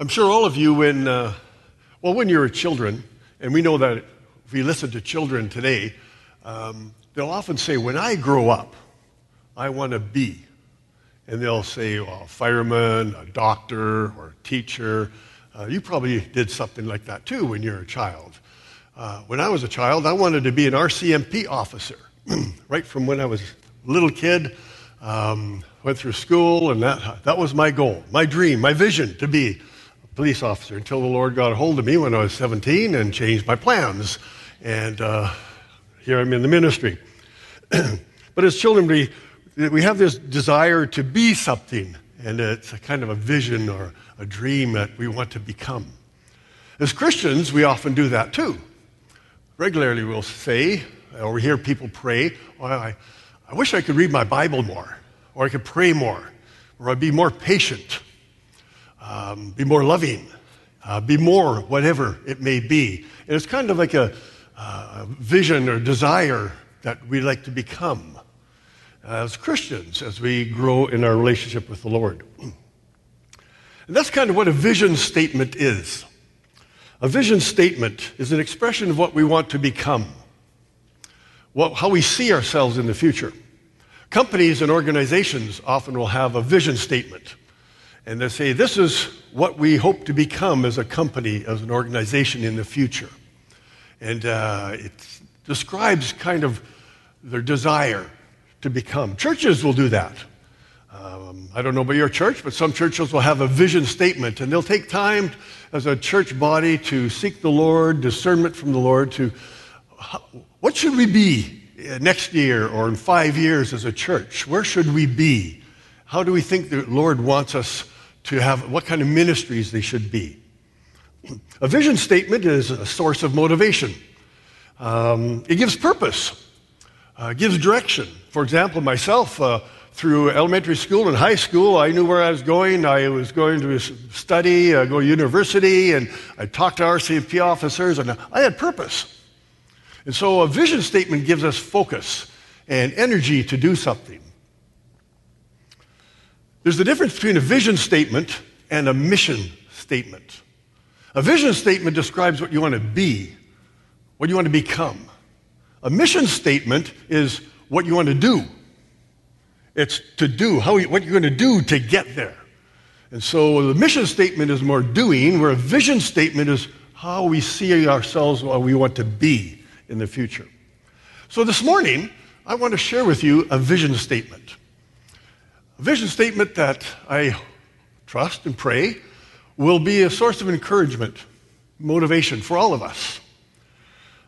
I'm sure all of you, when, uh, well, when you were children, and we know that if we listen to children today, um, they'll often say, When I grow up, I want to be. And they'll say, well, a fireman, a doctor, or a teacher. Uh, you probably did something like that too when you were a child. Uh, when I was a child, I wanted to be an RCMP officer. right from when I was a little kid, um, went through school, and that, that was my goal, my dream, my vision to be police officer until the Lord got a hold of me when I was 17 and changed my plans. And uh, here I'm in the ministry. but as children, we, we have this desire to be something, and it's a kind of a vision or a dream that we want to become. As Christians, we often do that too. Regularly, we'll say, or we hear people pray, I, I wish I could read my Bible more, or I could pray more, or I'd be more patient, um, be more loving, uh, be more whatever it may be. And it's kind of like a, uh, vision or desire that we like to become as Christians as we grow in our relationship with the Lord. And that's kind of what a vision statement is. A vision statement is an expression of what we want to become, what, how we see ourselves in the future. Companies and organizations often will have a vision statement. And they say, this is what we hope to become as a company, as an organization in the future. And uh, it describes kind of their desire to become. Churches will do that. Um, I don't know about your church, but some churches will have a vision statement, and they'll take time as a church body to seek the Lord, discernment from the Lord, to what should we be next year or in five years as a church? Where should we be? How do we think the Lord wants us to have, what kind of ministries they should be? A vision statement is a source of motivation. Um, it gives purpose, uh, gives direction. For example, myself, uh, through elementary school and high school, I knew where I was going. I was going to study, uh, go to university, and I talked to RCMP officers, and I had purpose. And so a vision statement gives us focus and energy to do something. There's a difference between a vision statement and a mission statement. A vision statement describes what you want to be, what you want to become. A mission statement is what you want to do. It's to do, how, what you're going to do to get there. And so the mission statement is more doing, where a vision statement is how we see ourselves, what we want to be in the future. So this morning, I want to share with you a vision statement. A vision statement that I trust and pray will be a source of encouragement, motivation for all of us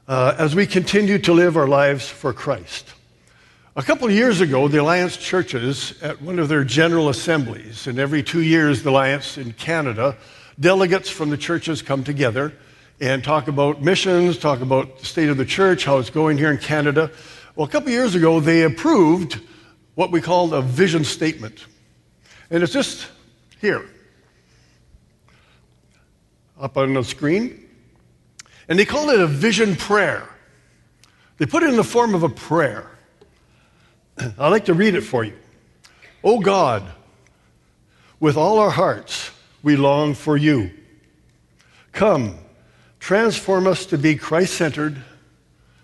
uh, as we continue to live our lives for Christ. A couple of years ago, the Alliance churches, at one of their general assemblies, and every two years, the Alliance in Canada, delegates from the churches come together and talk about missions, talk about the state of the church, how it's going here in Canada. Well, a couple of years ago, they approved what we call a vision statement. And it's just here up on the screen. And they call it a vision prayer. They put it in the form of a prayer. I'd like to read it for you. Oh God, with all our hearts, we long for you. Come, transform us to be Christ centered,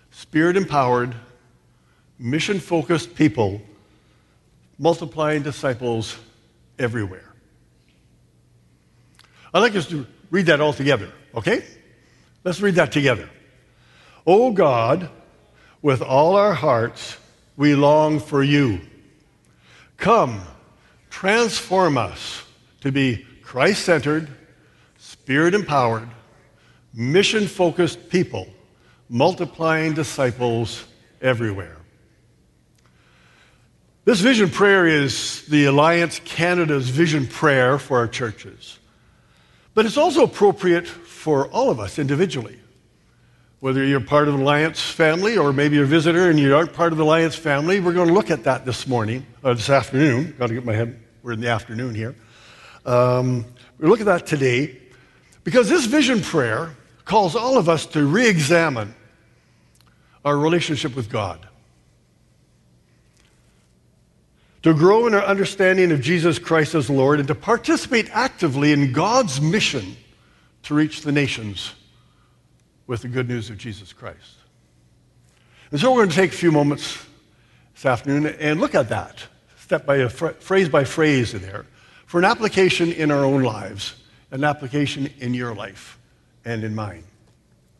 spirit empowered, mission focused people, multiplying disciples everywhere. I'd like us to read that all together, okay? Let's read that together. Oh God, with all our hearts, we long for you. Come, transform us to be Christ centered, spirit empowered, mission focused people, multiplying disciples everywhere. This vision prayer is the Alliance Canada's vision prayer for our churches. But it's also appropriate for all of us individually. Whether you're part of the Alliance family or maybe you're a visitor and you aren't part of the Alliance family, we're going to look at that this morning, or this afternoon. Got to get my head, we're in the afternoon here. Um, we'll look at that today because this vision prayer calls all of us to re examine our relationship with God. To grow in our understanding of Jesus Christ as Lord, and to participate actively in God's mission to reach the nations with the good news of Jesus Christ. And so we're going to take a few moments this afternoon and look at that, step by a phrase by phrase in there, for an application in our own lives, an application in your life and in mine.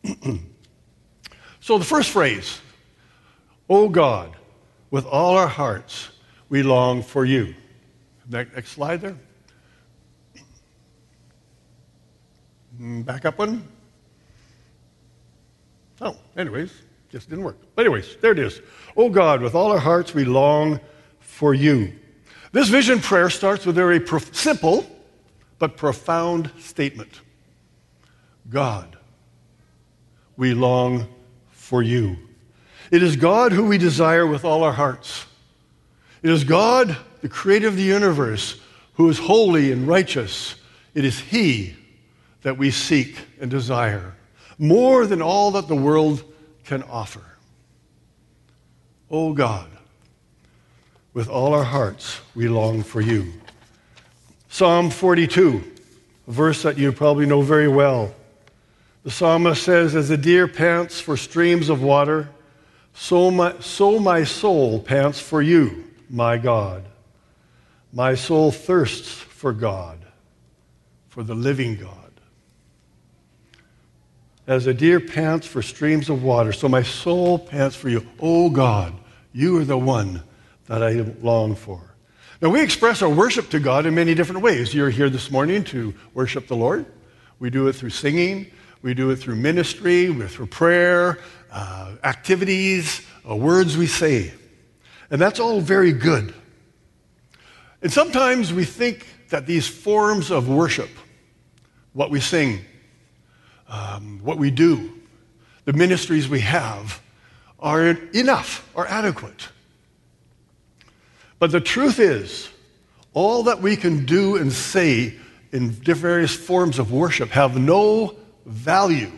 so the first phrase, Oh God, with all our hearts, we long for you. Next, slide there. Mm, back up one. Oh, anyways, just didn't work. But, anyways, there it is. Oh God, with all our hearts, we long for you. This vision prayer starts with a very prof- simple but profound statement God, we long for you. It is God who we desire with all our hearts. It is God, the creator of the universe, who is holy and righteous. It is He that we seek and desire more than all that the world can offer. Oh God, with all our hearts, we long for you. Psalm 42, a verse that you probably know very well. The psalmist says, As a deer pants for streams of water, so my, so my soul pants for you, my God. My soul thirsts for God, for the living God. As a deer pants for streams of water, so my soul pants for you. Oh God, you are the one that I long for. Now, we express our worship to God in many different ways. You're here this morning to worship the Lord. We do it through singing, we do it through ministry, through prayer, uh, activities, uh, words we say. And that's all very good. And sometimes we think that these forms of worship, what we sing, um, what we do, the ministries we have, are enough or adequate. But the truth is, all that we can do and say in various forms of worship have no value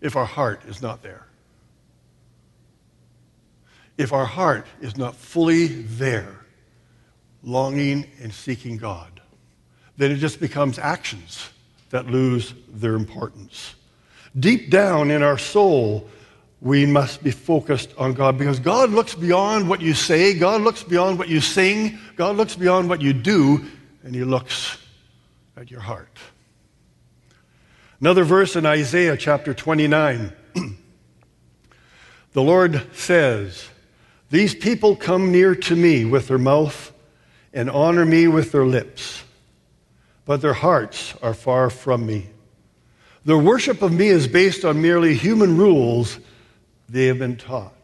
if our heart is not there. If our heart is not fully there, longing and seeking God, then it just becomes actions that lose their importance. Deep down in our soul, we must be focused on God because God looks beyond what you say, God looks beyond what you sing, God looks beyond what you do, and He looks at your heart. Another verse in Isaiah chapter 29. the Lord says, These people come near to me with their mouth and honor me with their lips, but their hearts are far from me. Their worship of me is based on merely human rules they have been taught.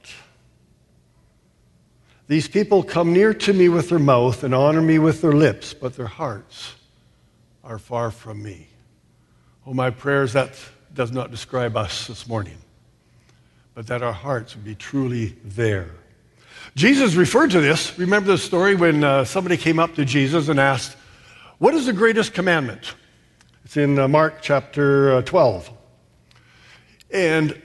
These people come near to me with their mouth and honor me with their lips, but their hearts are far from me. Oh, my prayers that does not describe us this morning, but that our hearts would be truly there. Jesus referred to this. Remember the story when uh, somebody came up to Jesus and asked, What is the greatest commandment? It's in uh, Mark chapter uh, 12. And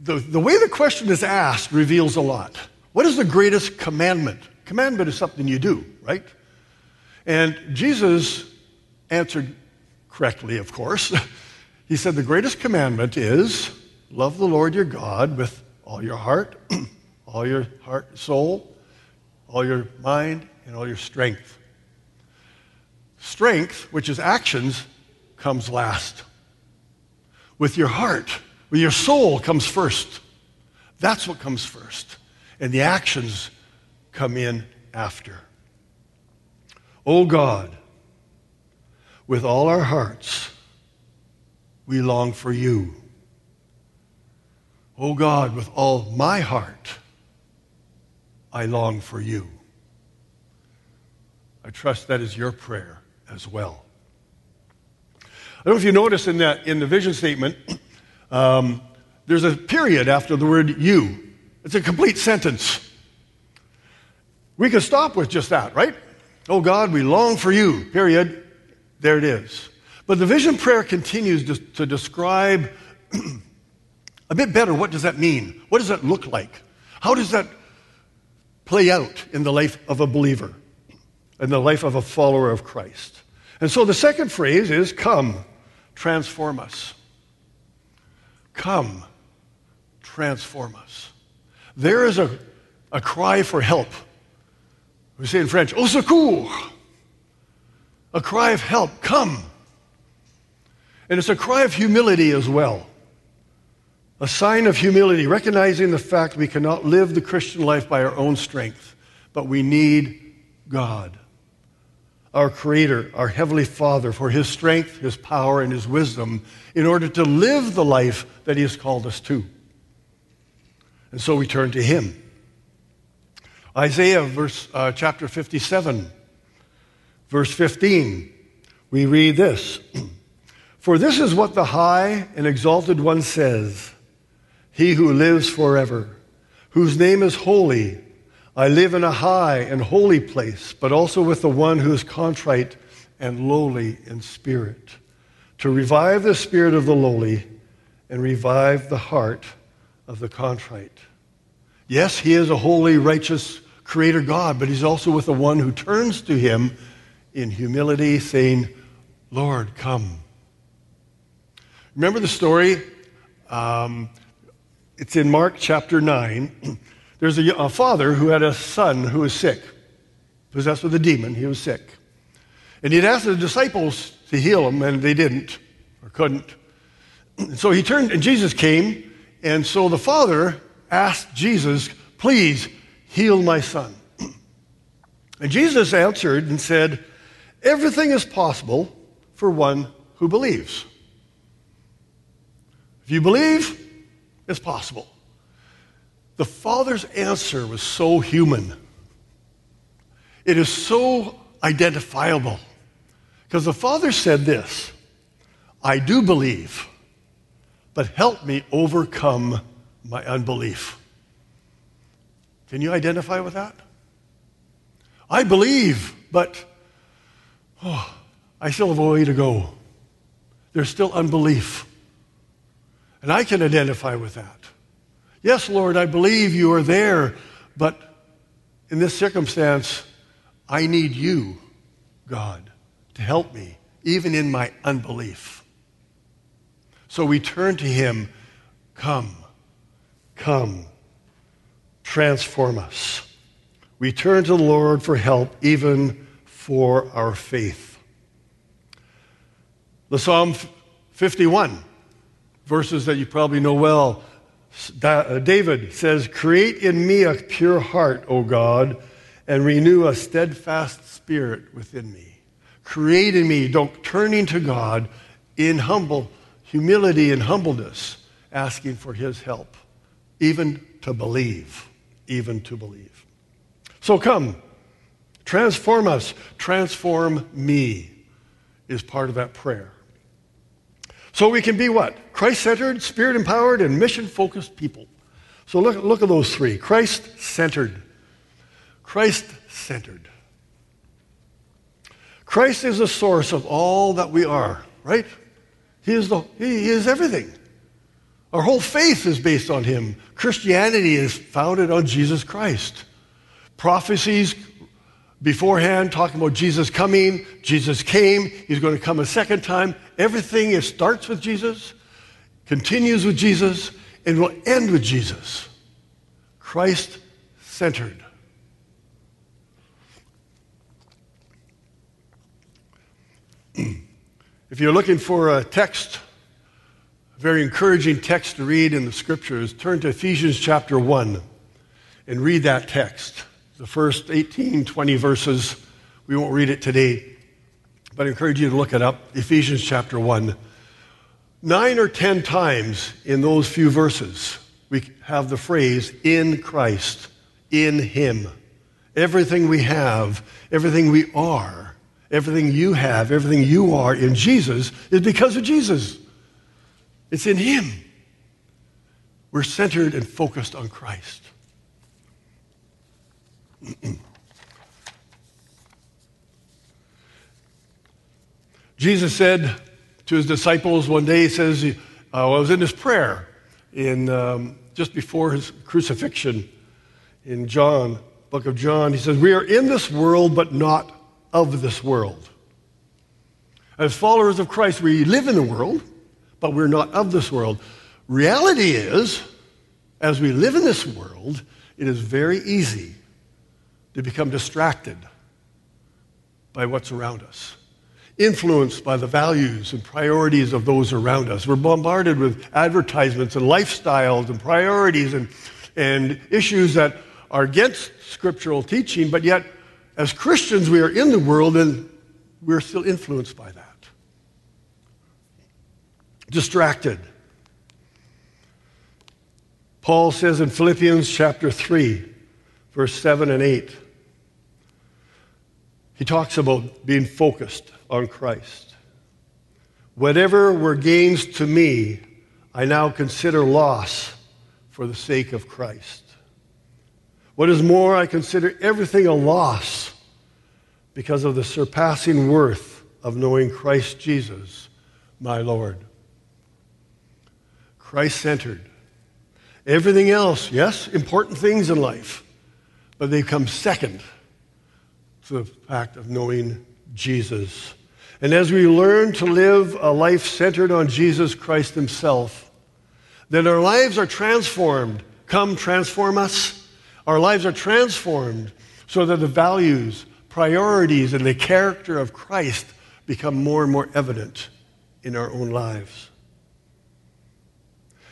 the, the way the question is asked reveals a lot. What is the greatest commandment? Commandment is something you do, right? And Jesus answered correctly, of course. he said, The greatest commandment is love the Lord your God with all your heart, all your heart, and soul, all your mind, and all your strength. Strength, which is actions, comes last. With your heart, with your soul comes first. That's what comes first. And the actions come in after. Oh God, with all our hearts, we long for you. Oh God, with all my heart, I long for you. I trust that is your prayer as well. I don't know if you notice in, that, in the vision statement, um, there's a period after the word you. It's a complete sentence. We could stop with just that, right? Oh God, we long for you, period. There it is. But the vision prayer continues to, to describe a bit better what does that mean? What does that look like? How does that play out in the life of a believer, in the life of a follower of Christ. And so the second phrase is come, transform us. Come, transform us. There is a, a cry for help. We say in French, au secours. A cry of help, come. And it's a cry of humility as well. A sign of humility, recognizing the fact we cannot live the Christian life by our own strength, but we need God, our Creator, our Heavenly Father, for His strength, His power, and His wisdom in order to live the life that He has called us to. And so we turn to Him. Isaiah, verse, uh, chapter 57, verse 15, we read this For this is what the high and exalted one says he who lives forever, whose name is holy. I live in a high and holy place, but also with the one who is contrite and lowly in spirit, to revive the spirit of the lowly and revive the heart of the contrite. Yes, he is a holy, righteous creator God, but he's also with the one who turns to him in humility, saying, Lord, come. Remember the story? Um, it's in Mark chapter 9. There's a, a father who had a son who was sick, possessed with a demon. He was sick. And he'd asked the disciples to heal him, and they didn't or couldn't. So he turned, and Jesus came, and so the father asked Jesus, Please heal my son. And Jesus answered and said, Everything is possible for one who believes. If you believe, as possible. The Father's answer was so human. It is so identifiable. Because the Father said this I do believe, but help me overcome my unbelief. Can you identify with that? I believe, but oh, I still have a way to go. There's still unbelief. And I can identify with that. Yes, Lord, I believe you are there, but in this circumstance, I need you, God, to help me, even in my unbelief. So we turn to him Come, come, transform us. We turn to the Lord for help, even for our faith. The Psalm 51 verses that you probably know well. Uh, David says, Create in me a pure heart, O God, and renew a steadfast spirit within me. Create in me, don't, turning to God in humble humility and humbleness, asking for his help, even to believe, even to believe. So come, transform us, transform me is part of that prayer. So we can be what? Christ centered, spirit empowered, and mission focused people. So look, look at those three Christ centered. Christ centered. Christ is the source of all that we are, right? He is, the, he is everything. Our whole faith is based on Him. Christianity is founded on Jesus Christ. Prophecies beforehand talking about Jesus coming. Jesus came. He's going to come a second time. Everything is, starts with Jesus, continues with Jesus, and will end with Jesus. Christ centered. if you're looking for a text, a very encouraging text to read in the scriptures, turn to Ephesians chapter 1 and read that text the first 18, 20 verses. We won't read it today, but I encourage you to look it up. Ephesians chapter 1. Nine or ten times in those few verses, we have the phrase, in Christ, in Him. Everything we have, everything we are, everything you have, everything you are in Jesus is because of Jesus. It's in Him. We're centered and focused on Christ. Jesus said to his disciples one day, he says, uh, I was in his prayer in, um, just before his crucifixion in John book of John. He says, We are in this world, but not of this world. As followers of Christ, we live in the world, but we're not of this world. Reality is, as we live in this world, it is very easy to become distracted by what's around us, influenced by the values and priorities of those around us. We're bombarded with advertisements and lifestyles and priorities and, and issues that are against scriptural teaching, but yet, as Christians, we are in the world and we're still influenced by that. Distracted. Paul says in Philippians chapter 3, verse 7 and 8, he talks about being focused on Christ. Whatever were gains to me, I now consider loss for the sake of Christ. What is more, I consider everything a loss because of the surpassing worth of knowing Christ Jesus, my Lord. Christ centered. Everything else, yes, important things in life, but they come second the fact of knowing Jesus. And as we learn to live a life centered on Jesus Christ Himself, then our lives are transformed. Come transform us our lives are transformed so that the values, priorities, and the character of Christ become more and more evident in our own lives.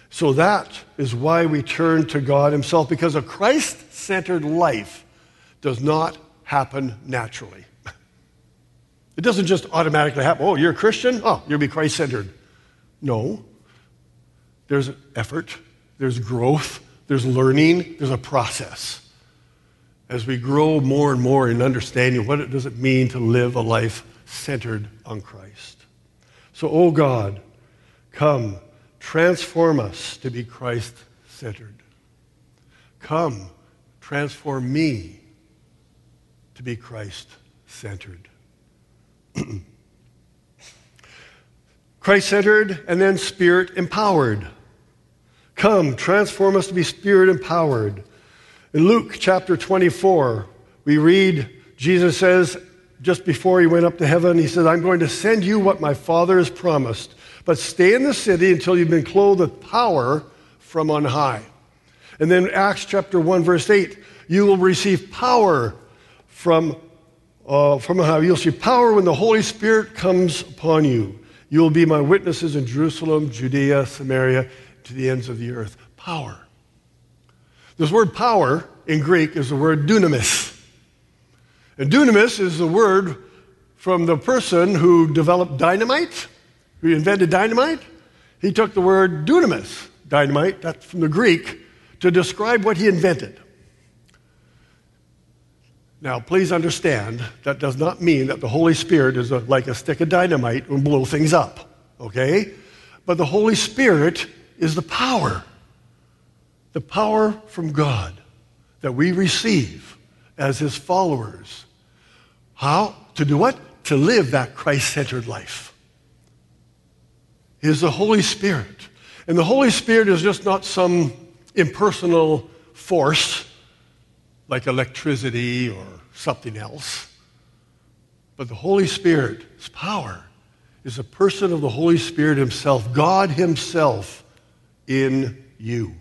So that is why we turn to God Himself, because a Christ centered life does not happen naturally. It doesn't just automatically happen. Oh, you're a Christian? Oh, you'll be Christ centered. No. There's effort, there's growth, there's learning, there's a process. As we grow more and more in understanding what it does it mean to live a life centered on Christ. So, oh God, come, transform us to be Christ centered. Come, transform me to be Christ centered. Christ centered and then spirit empowered. Come, transform us to be spirit empowered. In Luke chapter 24, we read, Jesus says, just before he went up to heaven, he said, I'm going to send you what my Father has promised, but stay in the city until you've been clothed with power from on high. And then Acts chapter 1, verse 8, you will receive power from, uh, from high. You'll see power when the Holy Spirit comes upon you. You will be my witnesses in Jerusalem, Judea, Samaria, to the ends of the earth. Power. This word power in Greek is the word dunamis. And dunamis is the word from the person who developed dynamite, who invented dynamite. He took the word dunamis, dynamite, that's from the Greek, to describe what he invented. Now, please understand, that does not mean that the Holy Spirit is a, like a stick of dynamite and blow things up, okay? But the Holy Spirit is the power, the power from God that we receive as His followers. How? To do what? To live that Christ centered life. Is the Holy Spirit. And the Holy Spirit is just not some impersonal force like electricity or something else. But the Holy Spirit's power is a person of the Holy Spirit Himself, God Himself in you,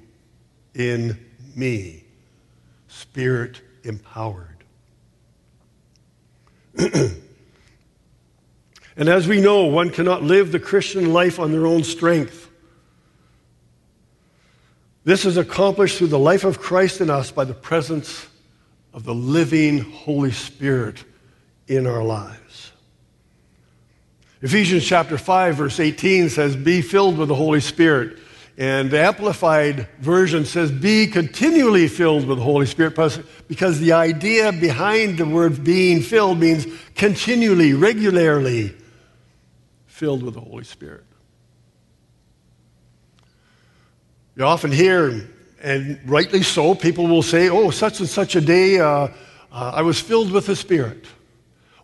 in me, spirit empowered. and as we know, one cannot live the Christian life on their own strength. This is accomplished through the life of Christ in us by the presence of the living Holy Spirit in our lives. Ephesians chapter 5 verse 18 says be filled with the Holy Spirit and the Amplified Version says, be continually filled with the Holy Spirit, because the idea behind the word being filled means continually, regularly filled with the Holy Spirit. You often hear, and rightly so, people will say, oh, such and such a day, uh, uh, I was filled with the Spirit.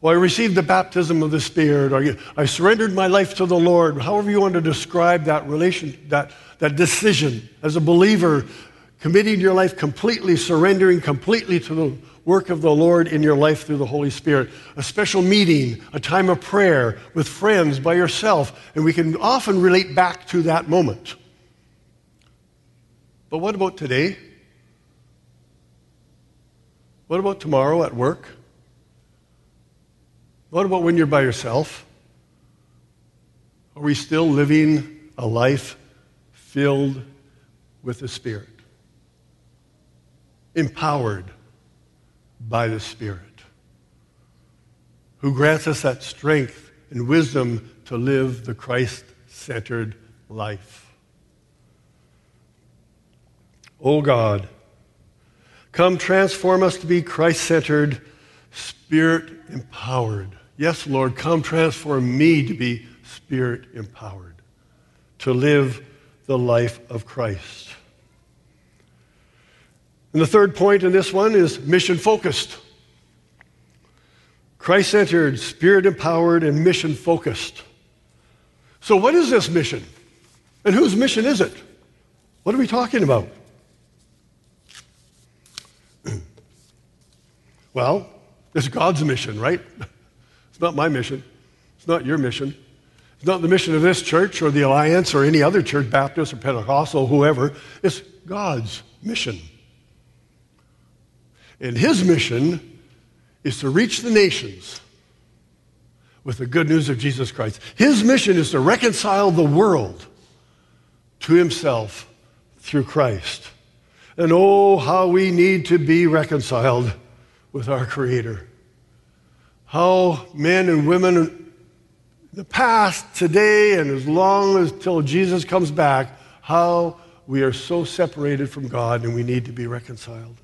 Or I received the baptism of the Spirit, or I surrendered my life to the Lord. However, you want to describe that relation, that that decision as a believer, committing your life completely, surrendering completely to the work of the Lord in your life through the Holy Spirit. A special meeting, a time of prayer with friends, by yourself, and we can often relate back to that moment. But what about today? What about tomorrow at work? What about when you're by yourself? Are we still living a life filled with the Spirit? Empowered by the Spirit, who grants us that strength and wisdom to live the Christ centered life. Oh God, come transform us to be Christ centered, Spirit empowered. Yes, Lord, come transform me to be Spirit empowered, to live the life of Christ. And the third point in this one is mission focused. Christ centered, spirit empowered, and mission focused. So, what is this mission? And whose mission is it? What are we talking about? Well, it's God's mission, right? It's not my mission. It's not your mission. It's not the mission of this church or the Alliance or any other church, Baptist or Pentecostal, whoever. It's God's mission. And his mission is to reach the nations with the good news of Jesus Christ. His mission is to reconcile the world to himself through Christ. And oh, how we need to be reconciled with our Creator. How men and women the past, today, and as long as till Jesus comes back, how we are so separated from God and we need to be reconciled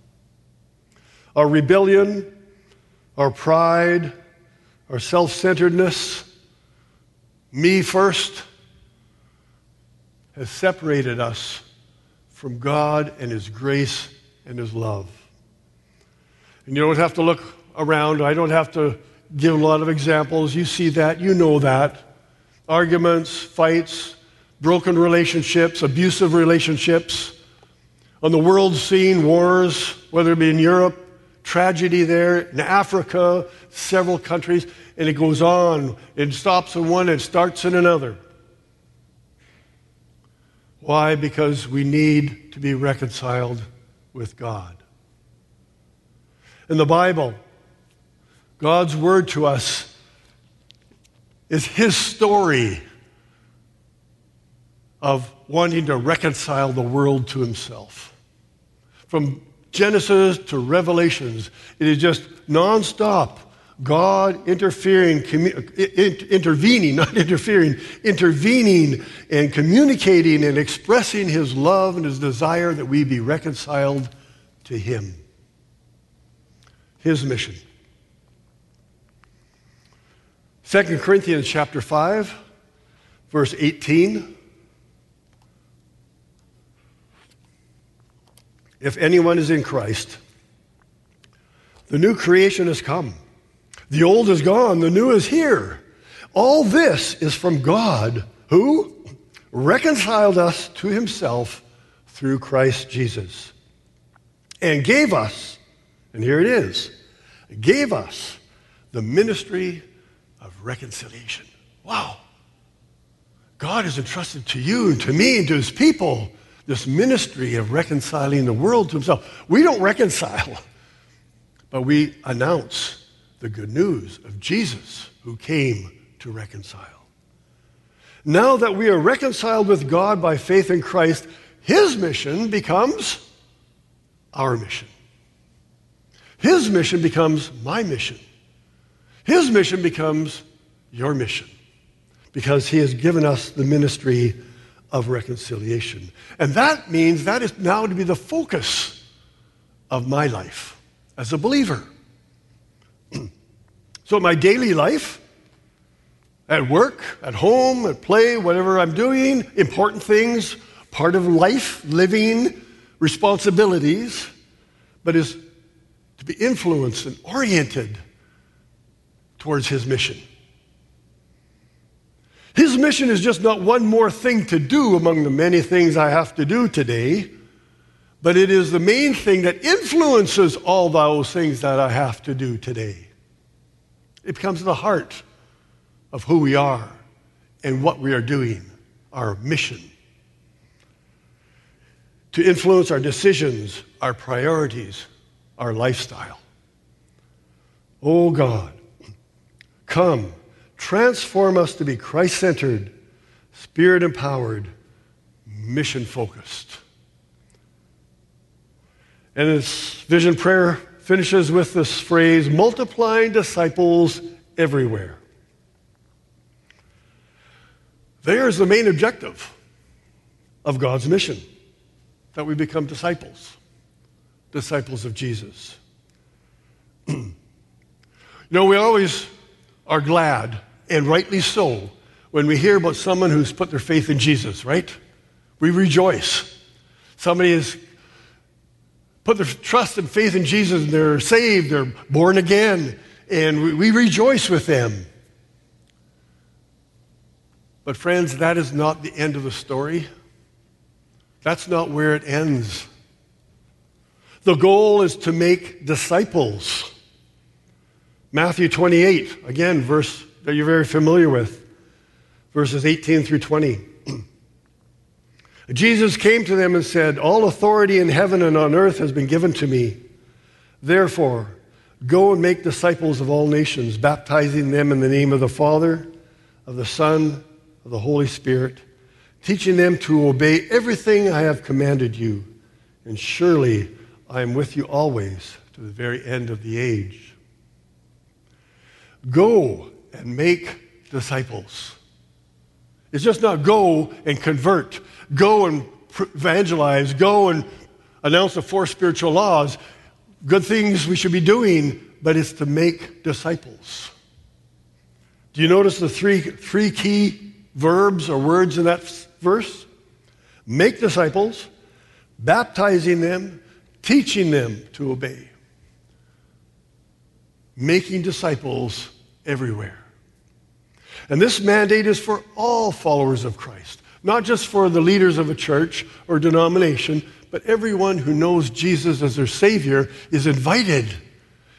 our rebellion, our pride, our self centeredness, me first, has separated us from God and His grace and His love. And you don't have to look around. I don't have to give a lot of examples. You see that, you know that. Arguments, fights, broken relationships, abusive relationships. On the world scene, wars, whether it be in Europe, tragedy there in Africa, several countries, and it goes on. It stops in one and starts in another. Why? Because we need to be reconciled with God. In the Bible, God's word to us is His story of wanting to reconcile the world to Himself. From Genesis to Revelations. It is just nonstop. God interfering, intervening, not interfering, intervening and communicating and expressing his love and his desire that we be reconciled to him. His mission. 2 Corinthians chapter 5, verse 18. If anyone is in Christ, the new creation has come. The old is gone, the new is here. All this is from God, who reconciled us to himself through Christ Jesus and gave us, and here it is, gave us the ministry of reconciliation. Wow. God has entrusted to you and to me and to his people this ministry of reconciling the world to himself. We don't reconcile, but we announce the good news of Jesus who came to reconcile. Now that we are reconciled with God by faith in Christ, his mission becomes our mission. His mission becomes my mission. His mission becomes your mission because he has given us the ministry of reconciliation. And that means that is now to be the focus of my life as a believer. so, my daily life, at work, at home, at play, whatever I'm doing, important things, part of life, living, responsibilities, but is to be influenced and oriented towards his mission. His mission is just not one more thing to do among the many things I have to do today, but it is the main thing that influences all those things that I have to do today. It becomes the heart of who we are and what we are doing, our mission. To influence our decisions, our priorities, our lifestyle. Oh God, come, transform us to be Christ centered, spirit empowered, mission focused. And this vision prayer finishes with this phrase multiplying disciples everywhere. There's the main objective of God's mission that we become disciples, disciples of Jesus. you know, we always are glad, and rightly so, when we hear about someone who's put their faith in Jesus, right? We rejoice. Somebody has put their trust and faith in Jesus, and they're saved, they're born again, and we, we rejoice with them. But, friends, that is not the end of the story. That's not where it ends. The goal is to make disciples. Matthew 28, again, verse that you're very familiar with, verses 18 through 20. Jesus came to them and said, All authority in heaven and on earth has been given to me. Therefore, go and make disciples of all nations, baptizing them in the name of the Father, of the Son, of the Holy Spirit, teaching them to obey everything I have commanded you. And surely I am with you always to the very end of the age. Go and make disciples. It's just not go and convert, go and evangelize, go and announce the four spiritual laws, good things we should be doing, but it's to make disciples. Do you notice the three, three key verbs or words in that verse? Make disciples, baptizing them, teaching them to obey. Making disciples everywhere. And this mandate is for all followers of Christ, not just for the leaders of a church or denomination, but everyone who knows Jesus as their Savior is invited,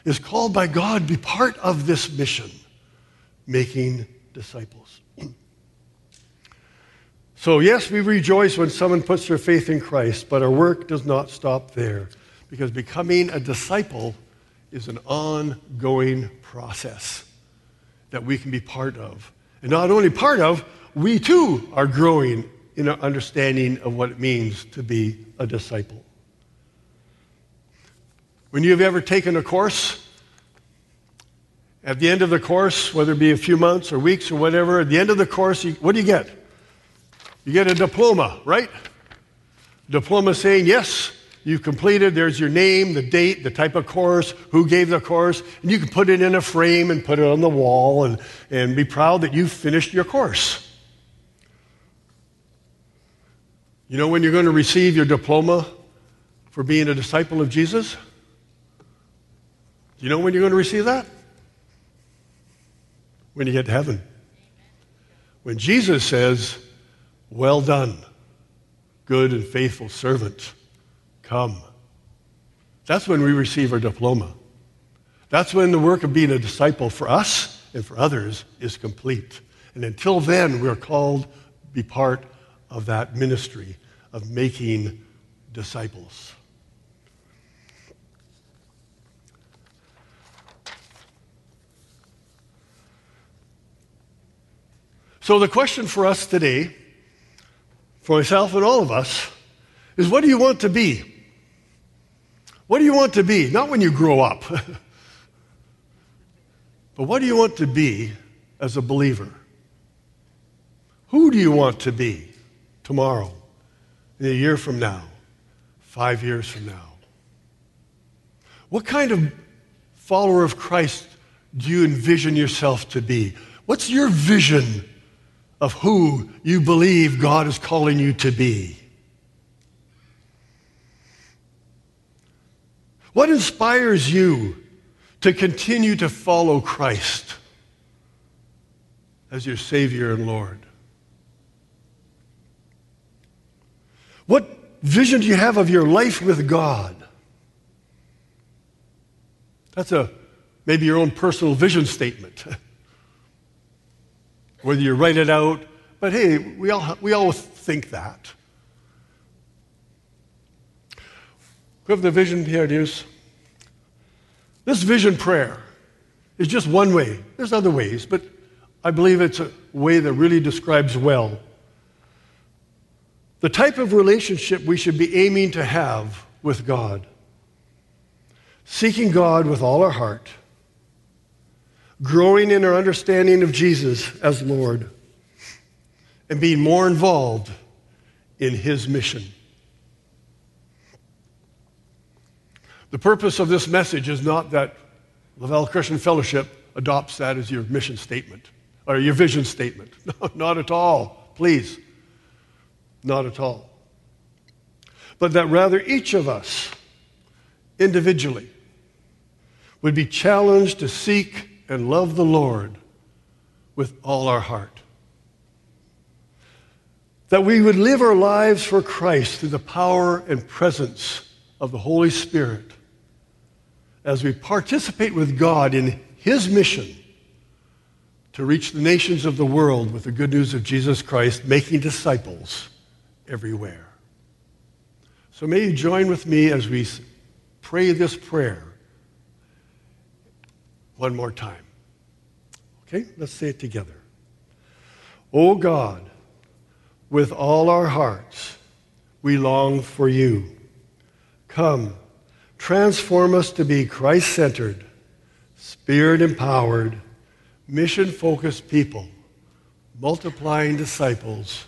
is called by God to be part of this mission, making disciples. So, yes, we rejoice when someone puts their faith in Christ, but our work does not stop there because becoming a disciple is an ongoing process that we can be part of. And not only part of, we too are growing in our understanding of what it means to be a disciple. When you have ever taken a course, at the end of the course, whether it be a few months or weeks or whatever, at the end of the course, what do you get? You get a diploma, right? Diploma saying, yes, you've completed, there's your name, the date, the type of course, who gave the course, and you can put it in a frame and put it on the wall and, and be proud that you've finished your course. You know when you're going to receive your diploma for being a disciple of Jesus? Do you know when you're going to receive that? When you get to heaven. When Jesus says, well done, good and faithful servant. Come. That's when we receive our diploma. That's when the work of being a disciple for us and for others is complete. And until then, we're called to be part of that ministry of making disciples. So, the question for us today for myself and all of us is what do you want to be? What do you want to be? Not when you grow up, but what do you want to be as a believer? Who do you want to be tomorrow, in a year from now, five years from now? What kind of follower of Christ do you envision yourself to be? What's your vision of who you believe God is calling you to be. What inspires you to continue to follow Christ as your Savior and Lord? What vision do you have of your life with God? That's a maybe your own personal vision statement. Whether you write it out, but hey, we all, we all think that. We have the vision here, dears. This vision prayer is just one way. There's other ways, but I believe it's a way that really describes well the type of relationship we should be aiming to have with God. Seeking God with all our heart, growing in our understanding of Jesus as Lord, and being more involved in His mission. The purpose of this message is not that Lavelle Christian Fellowship adopts that as your mission statement or your vision statement. No, not at all. Please. Not at all. But that rather each of us, individually, would be challenged to seek and love the Lord with all our heart. That we would live our lives for Christ through the power and presence of the Holy Spirit as we participate with God in His mission to reach the nations of the world with the good news of Jesus Christ, making disciples everywhere. So may you join with me as we pray this prayer one more time. Okay, let's say it together. O God, with all our hearts, we long for you. Come, transform us to be Christ centered, spirit empowered, mission focused people, multiplying disciples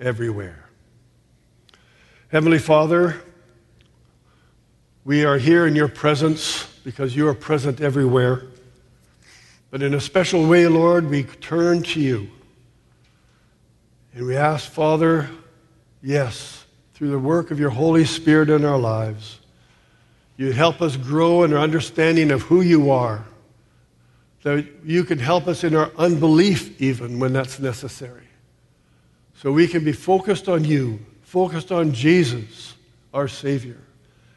everywhere. Heavenly Father, we are here in your presence because you are present everywhere. But in a special way, Lord, we turn to you. And we ask, Father, yes, through the work of your Holy Spirit in our lives, you help us grow in our understanding of who you are. That you can help us in our unbelief, even when that's necessary. So we can be focused on you focused on Jesus, our Savior.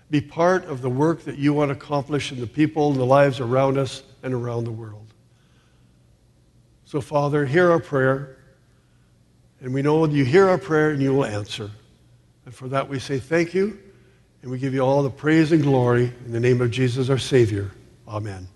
Be part of the work that you want to accomplish in the people and the lives around us and around the world. So, Father, hear our prayer. And we know that you hear our prayer and you will answer. And for that we say thank you. And we give you all the praise and glory in the name of Jesus, our Savior. Amen.